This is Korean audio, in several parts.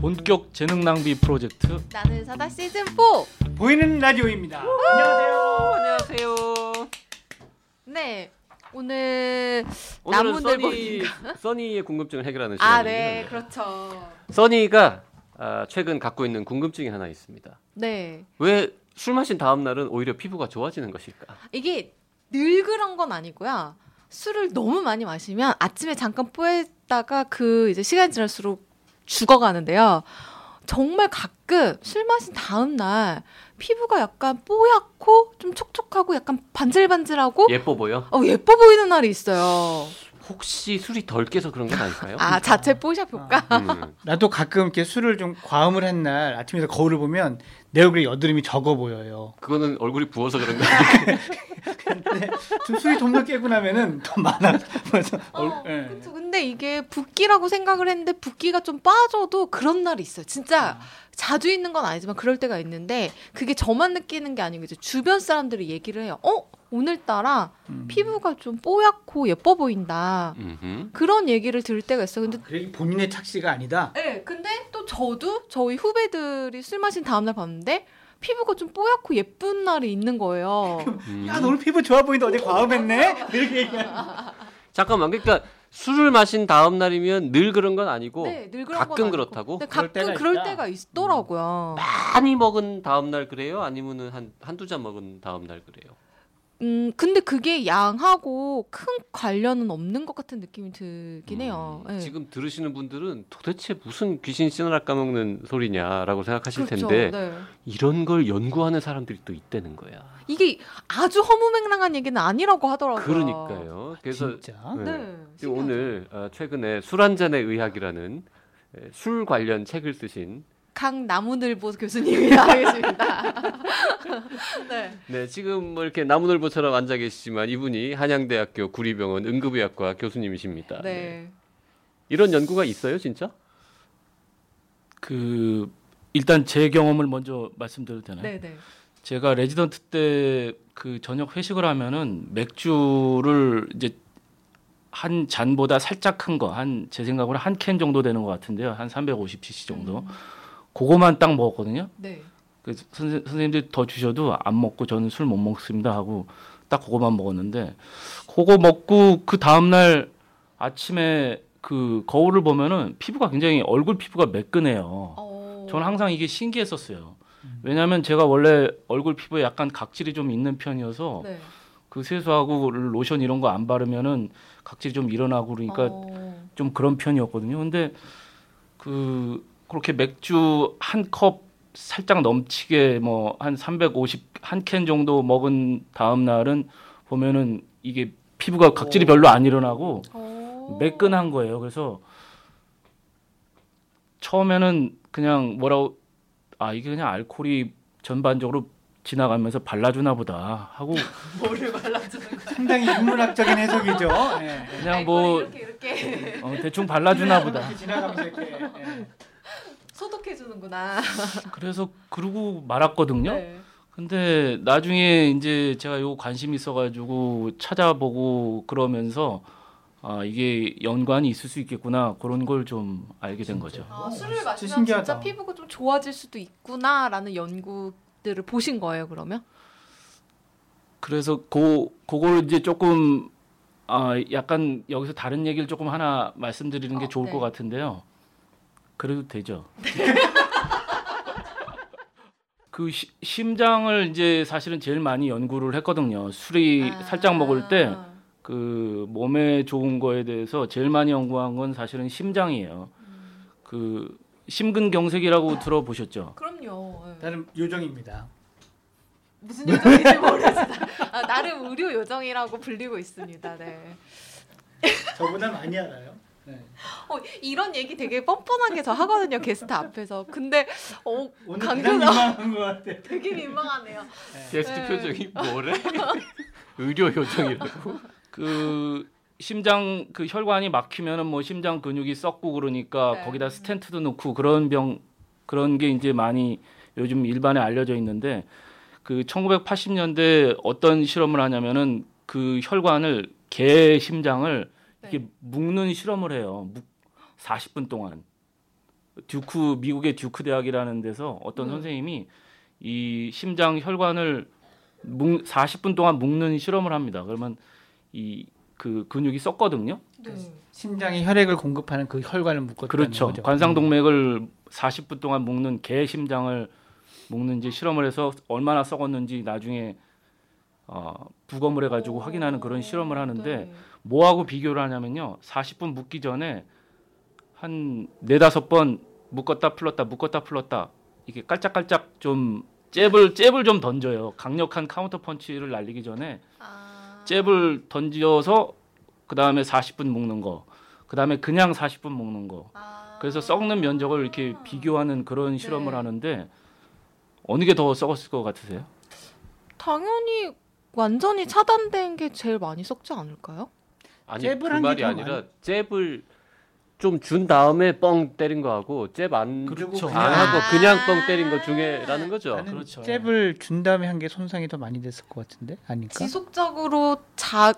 본격 재능 낭비 프로젝트 나는 사다 시즌 4. 보이는 라디오입니다. 안녕하세요. 안녕하세요. 네. 오늘 오늘은 써니? 써니의 궁금증을 해결하는 아, 시간입니다. 네. 그렇죠. 써니가 아, 최근 갖고 있는 궁금증이 하나 있습니다. 네. 왜 술 마신 다음 날은 오히려 피부가 좋아지는 것일까? 이게 늘 그런 건 아니고요. 술을 너무 많이 마시면 아침에 잠깐 뽀했다가 그 이제 시간 지날수록 죽어가는데요. 정말 가끔 술 마신 다음 날 피부가 약간 뽀얗고 좀 촉촉하고 약간 반질반질하고 예뻐 보여? 어, 예뻐 보이는 날이 있어요. 혹시 술이 덜 깨서 그런 건 아닐까요? 아, 자체 뽀샵 효과? 음. 나도 가끔 이렇게 술을 좀 과음을 한 날 아침에 서 거울을 보면 내 얼굴에 여드름이 적어 보여요. 그거는 얼굴이 부어서 그런 거 아닐까요? 근데 좀 술이 좀 더 깨고 나면은 더 많아. 그래서 얼, 어, 예. 그쵸. 근데 이게 붓기라고 생각을 했는데 붓기가 좀 빠져도 그런 날이 있어요. 진짜 자주 있는 건 아니지만 그럴 때가 있는데 그게 저만 느끼는 게 아니고 이제 주변 사람들이 얘기를 해요. 어? 오늘따라 음. 피부가 좀 뽀얗고 예뻐 보인다. 음흠. 그런 얘기를 들을 때가 있어요. 근데 그래 이게 본인의 착시가 아니다. 네, 근데 또 저도 저희 후배들이 술 마신 다음날 봤는데 피부가 좀 뽀얗고 예쁜 날이 있는 거예요. 음. 야, 너 오늘 피부 좋아 보인다. 어제 과음했네. 이렇게 얘기하는. 잠깐만, 그러니까 술을 마신 다음 날이면 늘 그런 건 아니고 네, 늘 그런 가끔 건 아니고. 그렇다고? 근데 그럴 가끔 때가 그럴. 때가 있더라고요. 많이 먹은 다음 날 그래요? 아니면은 한 한두 잔 먹은 다음 날 그래요? 음, 근데 그게 양하고 큰 관련은 없는 것 같은 느낌이 들긴 해요. 음, 예. 지금 들으시는 분들은 도대체 무슨 귀신 씨누락 까먹는 소리냐라고 생각하실 그렇죠. 텐데 네. 이런 걸 연구하는 사람들이 또 있다는 거야. 이게 아주 허무맹랑한 얘기는 아니라고 하더라고요. 그러니까요. 그래서 진짜. 네. 네. 지금 신기하죠. 오늘 어, 최근에 술 한 잔의 의학이라는 에, 술 관련 책을 쓰신 강나무늘보 교수님이 나와 계십니다. 네. 네 지금 뭐 이렇게 나무늘보처럼 앉아 계시지만 이분이 한양대학교 구리병원 응급의학과 교수님이십니다. 네. 이런 연구가 있어요, 진짜? 그 일단 제 경험을 먼저 말씀드려도 되나요? 네, 네. 제가 레지던트 때 그 저녁 회식을 하면은 맥주를 이제 한 잔보다 살짝 큰 거 한 제 생각으로 한 캔 정도 되는 것 같은데요. 한 350cc 정도. 음, 그거만 딱 먹었거든요. 네. 그 선생, 선생님들이 더 주셔도 안 먹고 저는 술 못 먹습니다 하고 딱 그거만 먹었는데 그거 먹고 그 다음 날 아침에 그 거울을 보면은 피부가 굉장히 얼굴 피부가 매끈해요. 어. 저는 항상 이게 신기했었어요. 왜냐하면 제가 원래 얼굴 피부에 약간 각질이 좀 있는 편이어서 네. 그 세수하고 로션 이런 거 안 바르면은 각질이 좀 일어나고 그러니까 어. 좀 그런 편이었거든요. 근데 그 그렇게 맥주 한 컵 살짝 넘치게 뭐 한 350 한 캔 정도 먹은 다음 날은 보면은 이게 피부가 각질이 별로 안 일어나고 어. 매끈한 거예요. 그래서 처음에는 그냥 뭐라고 아 이게 그냥 알코올이 전반적으로 지나가면서 발라주나 보다 하고 뭐를 발라주는 거야? 상당히 인문학적인 해석이죠. 예. 그냥 뭐 이렇게 이렇게 어, 대충 발라주나 보다. 이렇게 지나가면서 이렇게. 예. 소독해 주는구나. 그래서 그러고 말았거든요. 네. 근데 나중에 이제 제가 요 관심 있어가지고 찾아보고 그러면서 아 이게 연관이 있을 수 있겠구나 그런 걸 좀 알게 된 거죠. 아, 진짜 술을 마시면 신기하다. 진짜 피부가 좀 좋아질 수도 있구나라는 연구들을 보신 거예요, 그러면? 그래서 고 그걸 이제 조금 아 약간 여기서 다른 얘기를 조금 하나 말씀드리는 게 어, 좋을 네. 것 같은데요. 그래도 되죠. 그 시- 심장을 이제 사실은 제일 많이 연구를 했거든요. 술이 아. 살짝 먹을 때 그 몸에 좋은 거에 대해서 제일 많이 연구한 건 사실은 심장이에요. 그 심근경색이라고 들어보셨죠? 그럼요. 예. 나름 요정입니다. 무슨 요정인지 모르지만 아, 나름 의료 요정이라고 불리고 있습니다. 네. 저보다 많이 알아요. 어, 이런 얘기 되게 뻔뻔하게 저 하거든요 게스트 앞에서. 근데 어, 같아. 되게 민망하네요. 게스트 네. 표정이 뭐래? 의료 요정이라고. 그 심장 그 혈관이 막히면은 뭐 심장 근육이 썩고 그러니까 네. 거기다 스텐트도 넣고 그런 병 그런 게 이제 많이 요즘 일반에 알려져 있는데 그 1980년대 어떤 실험을 하냐면은 그 혈관을 개 심장을 이렇게 네. 묶는 실험을 해요. 묵 40분 동안. 듀크 미국의 듀크 대학이라는 데서 어떤 음. 선생님이 이 심장 혈관을 묵, 40분 동안 묶는 실험을 합니다. 그러면 이 그 근육이 썩거든요. 네. 심장에 혈액을 공급하는 그 혈관을 묶었다는 그렇죠. 거죠. 음. 관상동맥을 40분 동안 묶는 개 심장을 묶는지 실험을 해서 얼마나 썩었는지 나중에 어, 부검을 해가지고 확인하는 그런 실험을 하는데 네. 뭐하고 비교를 하냐면요. 40분 묶기 전에 한 네다섯 번 묶었다 풀었다 묶었다 풀었다 이게 깔짝깔짝 좀 잽을 잽을 좀 던져요. 강력한 카운터 펀치를 날리기 전에 아. 잽을 던져서 그 다음에 40분 묶는 거, 그 다음에 그냥 40분 묶는 거. 아. 그래서 썩는 면적을 이렇게 비교하는 그런 실험을 네. 하는데 어느 게 더 썩었을 것 같으세요? 당연히 완전히 차단된 게 제일 많이 썩지 않을까요? 아니 잽을 그 말이 좀 아니라 잽을 좀 준 다음에 뻥 때린 거하고 잽안 그렇죠. 안 하고 아. 그냥 뻥 때린 거 중에라는 거죠. 그렇죠. 잽을 준 다음에 한 게 손상이 더 많이 됐을 것 같은데 아닐까? 지속적으로 자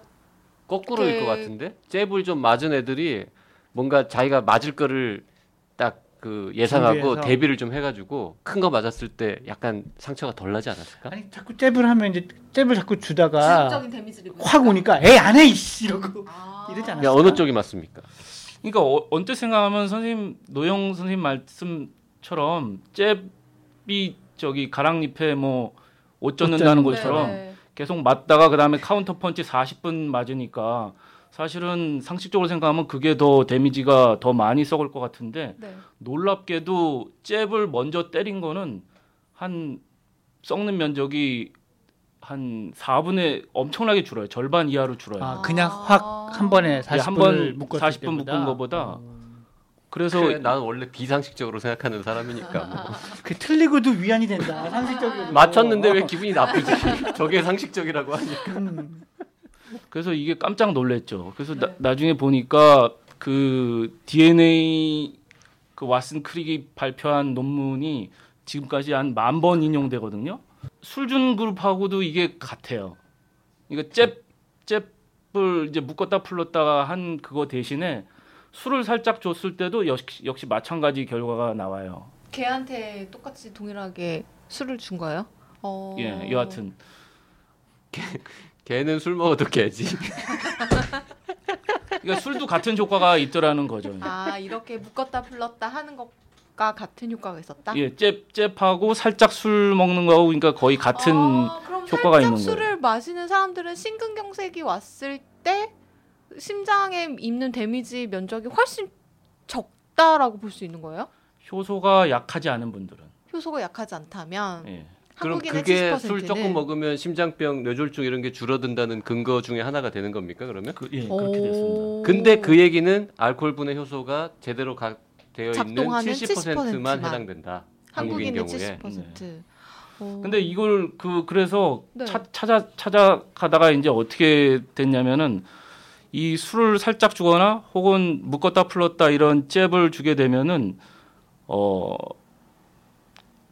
거꾸로일 그- 것 같은데 잽을 좀 맞은 애들이 뭔가 자기가 맞을 거를 딱 그 예상하고 준비해서. 대비를 좀 해가지고 큰 거 맞았을 때 약간 상처가 덜 나지 않았을까? 아니 자꾸 잽을 하면 이제 잽을 자꾸 주다가 지속적인 데미지를 확 오니까 에 안 해 이씨 이러고 아. 이러지 않았어? 야 어느 쪽이 맞습니까? 그러니까 어, 언뜻 생각하면 선생님 노영 선생님 말씀처럼 잽이 저기 가랑잎에 뭐 옷 젖는다는 옷 것처럼 네. 계속 맞다가 그다음에 카운터 펀치 40분 맞으니까 사실은 상식적으로 생각하면 그게 더 데미지가 더 많이 썩을 것 같은데 네. 놀랍게도 잽을 먼저 때린 거는 한 썩는 면적이 한 4분의 엄청나게 줄어요. 절반 이하로 줄어요. 아 그냥 아. 확한 번에 40분을 예, 한번 묶었을 40분 때보다. 묶은 거보다 어. 그래서 그래, 나는 원래 비상식적으로 생각하는 사람이니까 뭐. 그 틀리고도 위안이 된다 상식적으로 맞췄는데 왜 기분이 나쁘지? 저게 상식적이라고 하니까. 음, 그래서 이게 깜짝 놀랐죠. 그래서 네. 나, 나중에 보니까 그 DNA 그 왓슨 크릭이 발표한 논문이 지금까지 한 만 번 인용되거든요. 술준 그룹하고도 이게 같아요. 그러니까 잽 잽을 이제 묶었다 풀었다가 한 그거 대신에 술을 살짝 줬을 때도 역시, 역시 마찬가지 결과가 나와요. 걔한테 똑같이 동일하게 술을 준 거예요? 어. 예, 여하튼 걔는 술 먹어도 개지. 그러니까 술도 같은 효과가 있더라는 거죠. 아 이렇게 묶었다 풀렀다 하는 것과 같은 효과가 있었다. 예, 잽 잽하고 살짝 술 먹는 거하고 그러니까 거의 같은 아, 그럼 효과가 살짝 있는 술을 마시는 사람들은 심근경색이 왔을 때 심장에 입는 데미지 면적이 훨씬 적다라고 볼 수 있는 거예요? 효소가 약하지 않은 분들은 효소가 약하지 않다면 예. 그럼 그게 70%는 술 조금 먹으면 심장병, 뇌졸중 이런 게 줄어든다는 근거 중에 하나가 되는 겁니까? 그러면? 그, 예 그렇게 됐습니다. 오. 근데 그 얘기는 알코올 분해 효소가 제대로 가, 되어 있는 작동하는 70%만 70%만. 해당된다. 한국인 한국인의 경우에. 70%. 오. 근데 이걸 그 그래서 네. 차, 찾아 찾아가다가 이제 어떻게 됐냐면은 이 술을 살짝 주거나 혹은 묶었다 풀었다 이런 잽을 주게 되면은 어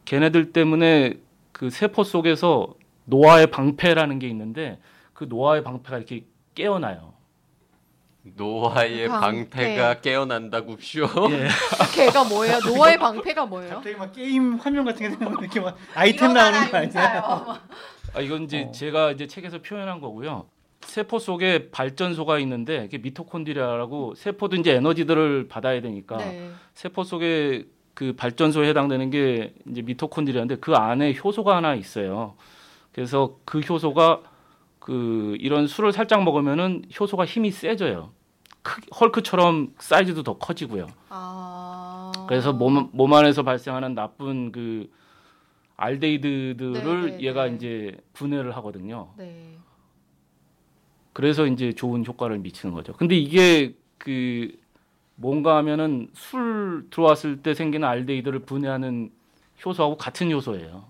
걔네들 때문에 그 세포 속에서 노화의 방패라는 게 있는데 그 노화의 방패가 이렇게 깨어나요. 노화의 방패. 방패가 깨어난다고 쇼. 예. 걔가 뭐예요? 노화의 방패가 뭐예요? 갑자기 막 게임 화면 같은 게 이렇게 막 아이템 나오는 거 아니야? 아 이건 이제 어. 제가 이제 책에서 표현한 거고요. 세포 속에 발전소가 있는데 이게 미토콘드리아라고 세포도 이제 에너지들을 받아야 되니까 네. 세포 속에 그 발전소에 해당되는 게 이제 미토콘드리아인데 그 안에 효소가 하나 있어요. 그래서 그 효소가 그 이런 술을 살짝 먹으면은 효소가 힘이 세져요. 크, 헐크처럼 사이즈도 더 커지고요. 아. 그래서 몸, 몸 안에서 발생하는 나쁜 그 알데히드들을 네, 네, 얘가 네. 이제 분해를 하거든요. 네. 그래서 이제 좋은 효과를 미치는 거죠. 근데 이게 그 뭔가 하면은 술 들어왔을 때 생기는 알데히드를 분해하는 효소하고 같은 효소예요.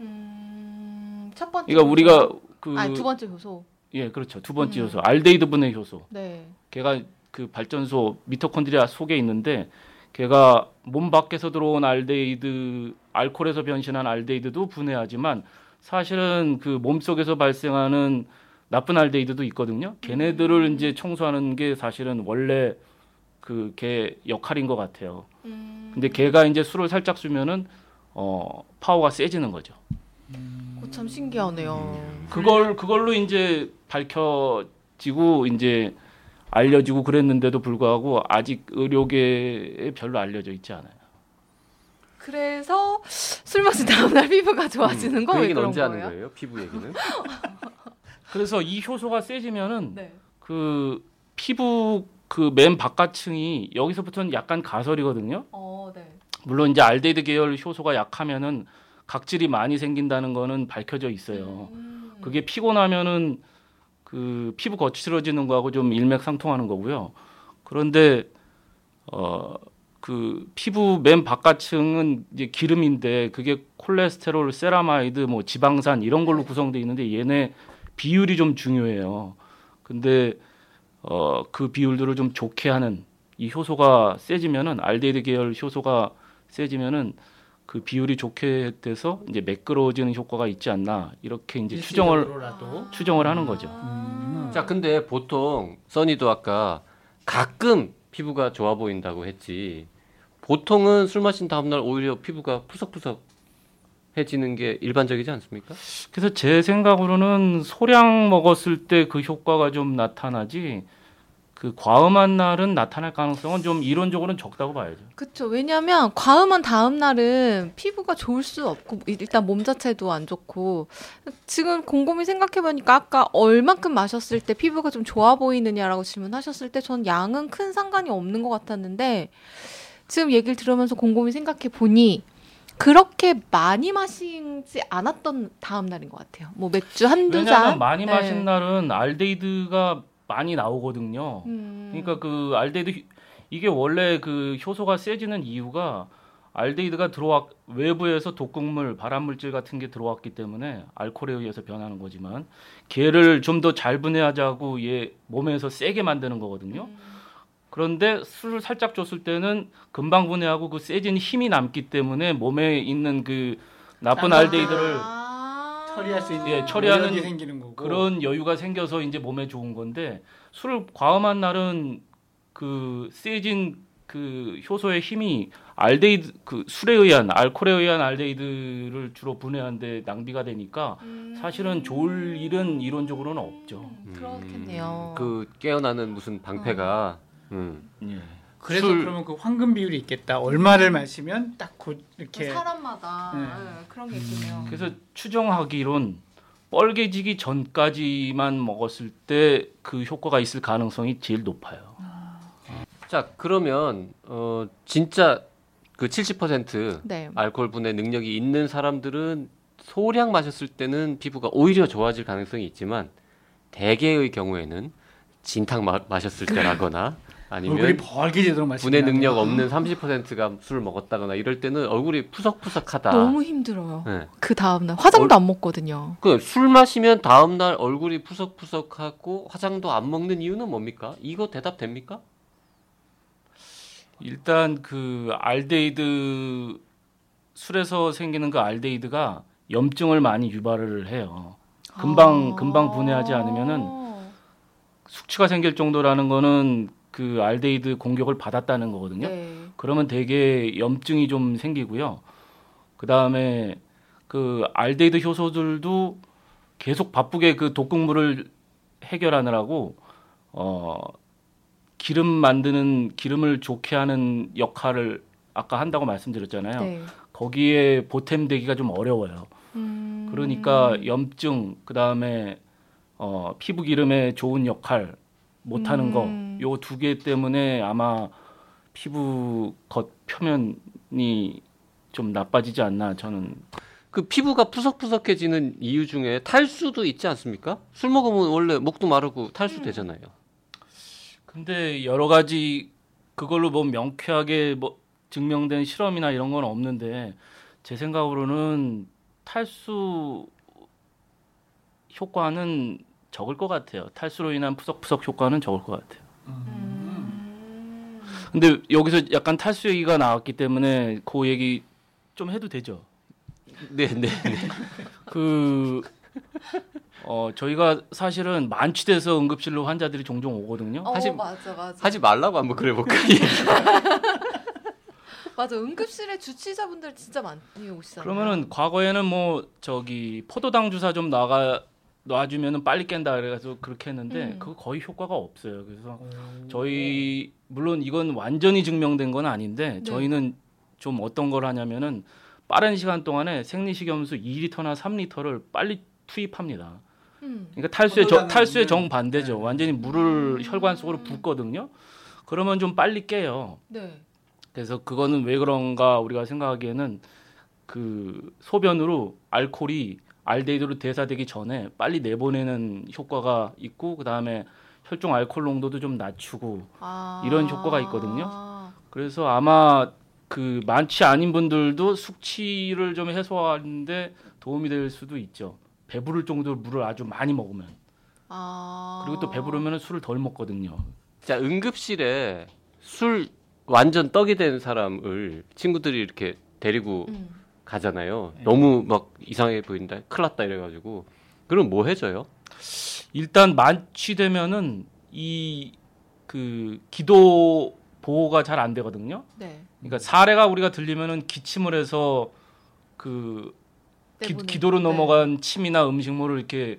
음, 첫 번째. 그러니까 우리가 그 아니 두 번째 효소. 예, 그렇죠. 두 번째 음. 효소 알데히드 분해 효소. 네. 걔가 그 발전소 미토콘드리아 속에 있는데 걔가 몸 밖에서 들어온 알데히드 알코올에서 변신한 알데히드도 분해하지만 사실은 그 몸 속에서 발생하는 나쁜 알데히드도 있거든요. 걔네들을 이제 청소하는 게 사실은 원래 그 걔 역할인 것 같아요. 음, 근데 걔가 이제 술을 살짝 쓰면은 어 파워가 세지는 거죠. 그거 참 신기하네요. 그걸 그걸로 이제 밝혀지고 이제 알려지고 그랬는데도 불구하고 아직 의료계에 별로 알려져 있지 않아요. 그래서 술 마신 다음날 피부가 좋아지는 거그왜 얘기는 그런 언제 거예요? 하는 거예요? 피부 얘기는? 그래서 이 효소가 세지면은 네. 그 피부 그 맨 바깥층이 여기서부터는 약간 가설이거든요. 어, 네. 물론 이제 알데히드 계열 효소가 약하면은 각질이 많이 생긴다는 거는 밝혀져 있어요. 음. 그게 피곤하면은 그 피부 거칠어지는 거하고 좀 일맥상통하는 거고요. 그런데 어 그 피부 맨 바깥층은 이제 기름인데 그게 콜레스테롤, 세라마이드, 뭐 지방산 이런 걸로 구성돼 있는데 얘네 비율이 좀 중요해요. 근데 어 그 비율들을 좀 좋게 하는 이 효소가 세지면은 알데히드 계열 효소가 세지면은 그 비율이 좋게 돼서 이제 매끄러워지는 효과가 있지 않나 이렇게 이제 추정을 일시적으로라도. 추정을 하는 거죠. 음. 자, 근데 보통 써니도 아까 가끔 피부가 좋아 보인다고 했지. 보통은 술 마신 다음날 오히려 피부가 푸석푸석 해지는 게 일반적이지 않습니까? 그래서 제 생각으로는 소량 먹었을 때 그 효과가 좀 나타나지 그 과음한 날은 나타날 가능성은 좀 이론적으로는 적다고 봐야죠. 그렇죠. 왜냐하면 과음한 다음 날은 피부가 좋을 수 없고 일단 몸 자체도 안 좋고 지금 곰곰이 생각해 보니까 아까 얼만큼 마셨을 때 피부가 좀 좋아 보이느냐라고 질문하셨을 때 저는 양은 큰 상관이 없는 것 같았는데 지금 얘기를 들으면서 곰곰이 생각해 보니 그렇게 많이 마시지 않았던 다음 날인 것 같아요. 뭐 맥주 한두 잔 많이 네. 마신 날은 알데히드가 많이 나오거든요. 음. 그러니까 그 알데히드 효- 이게 원래 그 효소가 세지는 이유가 알데히드가 들어와 외부에서 독극물, 발암물질 같은 게 들어왔기 때문에 알코올에 의해서 변하는 거지만 걔를 좀 더 잘 분해하자고 얘 몸에서 세게 만드는 거거든요. 음. 그런데 술을 살짝 줬을 때는 금방 분해하고 그 세진 힘이 남기 때문에 몸에 있는 그 나쁜 아. 알데히드를 아. 처리할 수 있는 예, 처리하는 생기는 거고. 그런 여유가 생겨서 이제 몸에 좋은 건데 술을 과음한 날은 그 세진 그 효소의 힘이 알데히드 그 술에 의한 알코올에 의한 알데히드를 주로 분해하는데 낭비가 되니까 음. 사실은 좋을 일은 이론적으로는 없죠. 그렇겠네요. 그 깨어나는 무슨 방패가 음. 예. 그래서 술- 그러면 그 황금 비율이 있겠다. 얼마를 마시면 딱 곧 이렇게 그 사람마다 네. 예, 그런 게 있군요. 그래서 추정하기론 뻘개지기 전까지만 먹었을 때 그 효과가 있을 가능성이 제일 높아요. 자, 그러면 어 진짜 그 70% 네. 알코올 분해 능력이 있는 사람들은 소량 마셨을 때는 피부가 오히려 좋아질 가능성이 있지만 대개의 경우에는 진탕 마, 마셨을 때라거나 얼굴이 아니면 벌게지도록 마시는 분해 능력 없는 30%가 술을 먹었다거나 이럴 때는 얼굴이 푸석푸석하다. 너무 힘들어요. 네. 그 다음 날 화장도 안 먹거든요. 그술 마시면 다음 날 얼굴이 푸석푸석하고 화장도 안 먹는 이유는 뭡니까? 이거 대답 됩니까? 일단 그 알데히드 술에서 생기는 그 알데히드가 염증을 많이 유발을 해요. 금방 아. 금방 분해하지 않으면은 숙취가 생길 정도라는 거는 그 알데히드 공격을 받았다는 거거든요. 네. 그러면 대개 염증이 좀 생기고요. 그 다음에 그 알데히드 효소들도 계속 바쁘게 그 독극물을 해결하느라고 어 기름 만드는 기름을 좋게 하는 역할을 아까 한다고 말씀드렸잖아요. 네. 거기에 보탬되기가 좀 어려워요. 음. 그러니까 염증 그 다음에 어, 피부 기름에 좋은 역할 못 하는 음. 거 요 두 개 때문에 아마 피부 겉 표면이 좀 나빠지지 않나 저는 그 피부가 푸석푸석해지는 이유 중에 탈수도 있지 않습니까? 술 먹으면 원래 목도 마르고 탈수 되잖아요. 근데 여러 가지 그걸로 뭐 명쾌하게 뭐 증명된 실험이나 이런 건 없는데 제 생각으로는 탈수 효과는 적을 것 같아요. 탈수로 인한 푸석푸석 효과는 적을 것 같아요. 음. 근데 여기서 약간 탈수 얘기가 나왔기 때문에 그 얘기 좀 해도 되죠. 네, 네, 네. 그 어, 저희가 사실은 만취돼서 응급실로 환자들이 종종 오거든요. 어, 하지- 맞아 맞아. 하지 말라고 한번 그래 볼까? 맞아 응급실에 주치자분들 진짜 많이 오시잖아요. 그러면은 과거에는 뭐 저기 포도당 주사 좀 나가 놔주면은 빨리 깬다 그래가지고 그렇게 했는데 음. 그거 거의 효과가 없어요. 그래서 저희 물론 이건 완전히 증명된 건 아닌데 네. 저희는 좀 어떤 걸 하냐면은 빠른 시간 동안에 생리식염수 2리터나 3리터를 빨리 투입합니다. 음. 그러니까 탈수의 정, 포도당은 탈수의 정 반대죠. 네. 완전히 물을 음. 혈관 속으로 붓거든요. 그러면 좀 빨리 깨요. 네. 그래서 그거는 왜 그런가 우리가 생각하기에는 그 소변으로 알코올이 알데히드로 대사되기 전에 빨리 내보내는 효과가 있고 그 다음에 혈중 알코올 농도도 좀 낮추고 아. 이런 효과가 있거든요. 그래서 아마 그 많지 않은 분들도 숙취를 좀 해소하는데 도움이 될 수도 있죠. 배부를 정도로 물을 아주 많이 먹으면 아. 그리고 또 배부르면 술을 덜 먹거든요. 자, 응급실에 술 완전 떡이 된 사람을 친구들이 이렇게 데리고 음. 가잖아요. 네. 너무 막 이상해 보인다. 큰일 났다 이래가지고. 그럼 뭐 해줘요? 일단 만취되면은 이 그 기도 보호가 잘 안 되거든요. 네. 그러니까 사례가 우리가 들리면은 기침을 해서 그 기, 내보내는- 기도로 네. 넘어간 침이나 음식물을 이렇게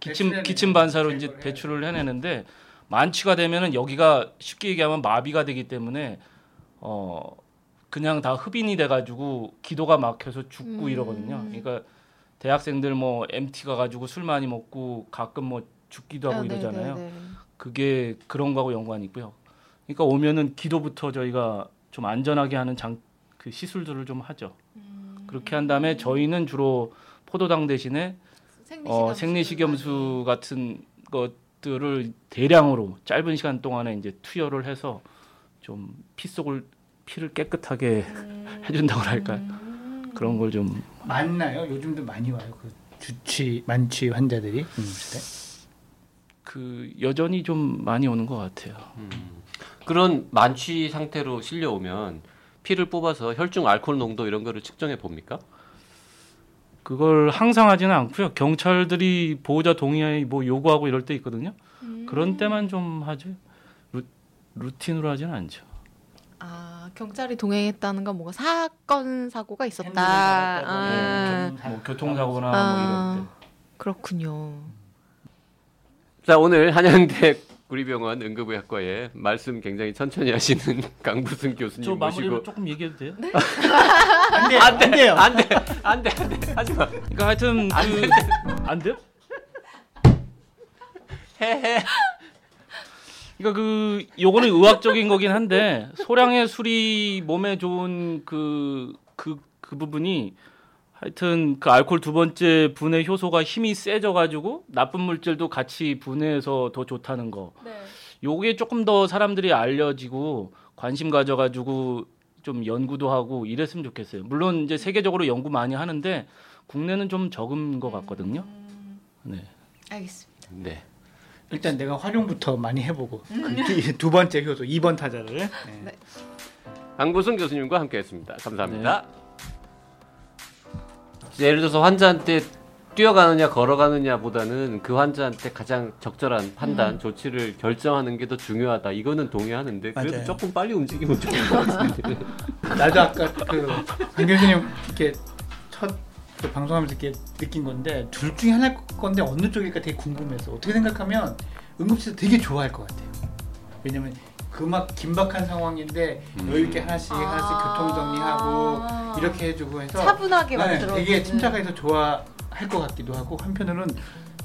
기침 기침 반사로 이제 배출을 해내는데 만취가 되면은 여기가 쉽게 얘기하면 마비가 되기 때문에 어 그냥 다 흡인이 돼가지고 기도가 막혀서 죽고 음. 이러거든요. 그러니까 대학생들 뭐 MT 가가지고 술 많이 먹고 가끔 뭐 죽기도 하고 아, 네, 이러잖아요. 네, 네. 그게 그런 거하고 연관이 있고요. 그러니까 오면은 기도부터 저희가 좀 안전하게 하는 장 그 시술들을 좀 하죠. 음. 그렇게 한 다음에 저희는 주로 포도당 대신에 어, 생리식염수 같은 것들을 대량으로 짧은 시간 동안에 이제 투여를 해서 좀 피 속을 피를 깨끗하게 음. 해준다고 할까요? 음. 그런 걸 좀 많나요? 요즘도 많이 와요. 그 주치 만취 환자들이 응급실에. 그 여전히 좀 많이 오는 것 같아요. 그런 만취 상태로 실려오면 피를 뽑아서 혈중 알코올 농도 이런 거를 측정해 봅니까? 그걸 항상 하지는 않고요. 경찰들이 보호자 동의하에 뭐 요구하고 이럴 때 있거든요. 음. 그런 때만 좀 하죠. 루, 루틴으로 하지는 않죠. 아 경찰이 동행했다는 건 뭔가 사건 사고가 있었다. 아, 네, 뭐 교통사고나 아. 뭐 이럴 때. 그렇군요. 자 오늘 한양대 구리병원 응급의학과에 말씀 굉장히 천천히 하시는 강부승 저 교수님 마무리로 모시고 조금 얘기해도 돼요? 안 돼요. 안 돼요. 안 돼 안 돼 안 돼 하지 마 그러니까 하여튼 그, 안 돼요? 그러니까 그 요거는 의학적인 거긴 한데 소량의 술이 몸에 좋은 그 그 그 부분이 하여튼 그 알코올 두 번째 분해 효소가 힘이 세져 가지고 나쁜 물질도 같이 분해해서 더 좋다는 거. 네. 요게 조금 더 사람들이 알려지고 관심 가져 가지고 좀 연구도 하고 이랬으면 좋겠어요. 물론 이제 세계적으로 연구 많이 하는데 국내는 좀 적은 것 같거든요. 음, 네. 알겠습니다. 네 일단 내가 활용부터 많이 해보고 그 두 번째 효소 2번 타자를. 네. 네. 강부승 교수님과 함께했습니다 감사합니다 예를 들어서 환자한테 뛰어가느냐 걸어가느냐보다는 그 환자한테 가장 적절한 판단 음. 조치를 결정하는 게 더 중요하다 이거는 동의하는데 그래도 맞아요. 조금 빨리 움직이면 좋은 것 같은데 나도 아까 그강 교수님 이렇게 첫그 방송하면서 이렇게 느낀 건데 둘 중에 하나일 건데 어느 쪽일까 되게 궁금해서 어떻게 생각하면 응급실 되게 좋아할 것 같아요. 왜냐면 그 막 긴박한 상황인데 음. 여유 있게 하나씩 하나씩 교통 정리하고 아. 이렇게 해주고 해서 차분하게 네, 만들어. 되게 침착해서 좋아할 것 같기도 하고 한편으로는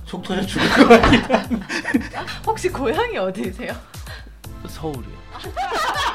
속 터져 죽을 것 같기도 하고 혹시 고향이 어디세요? 서울이요.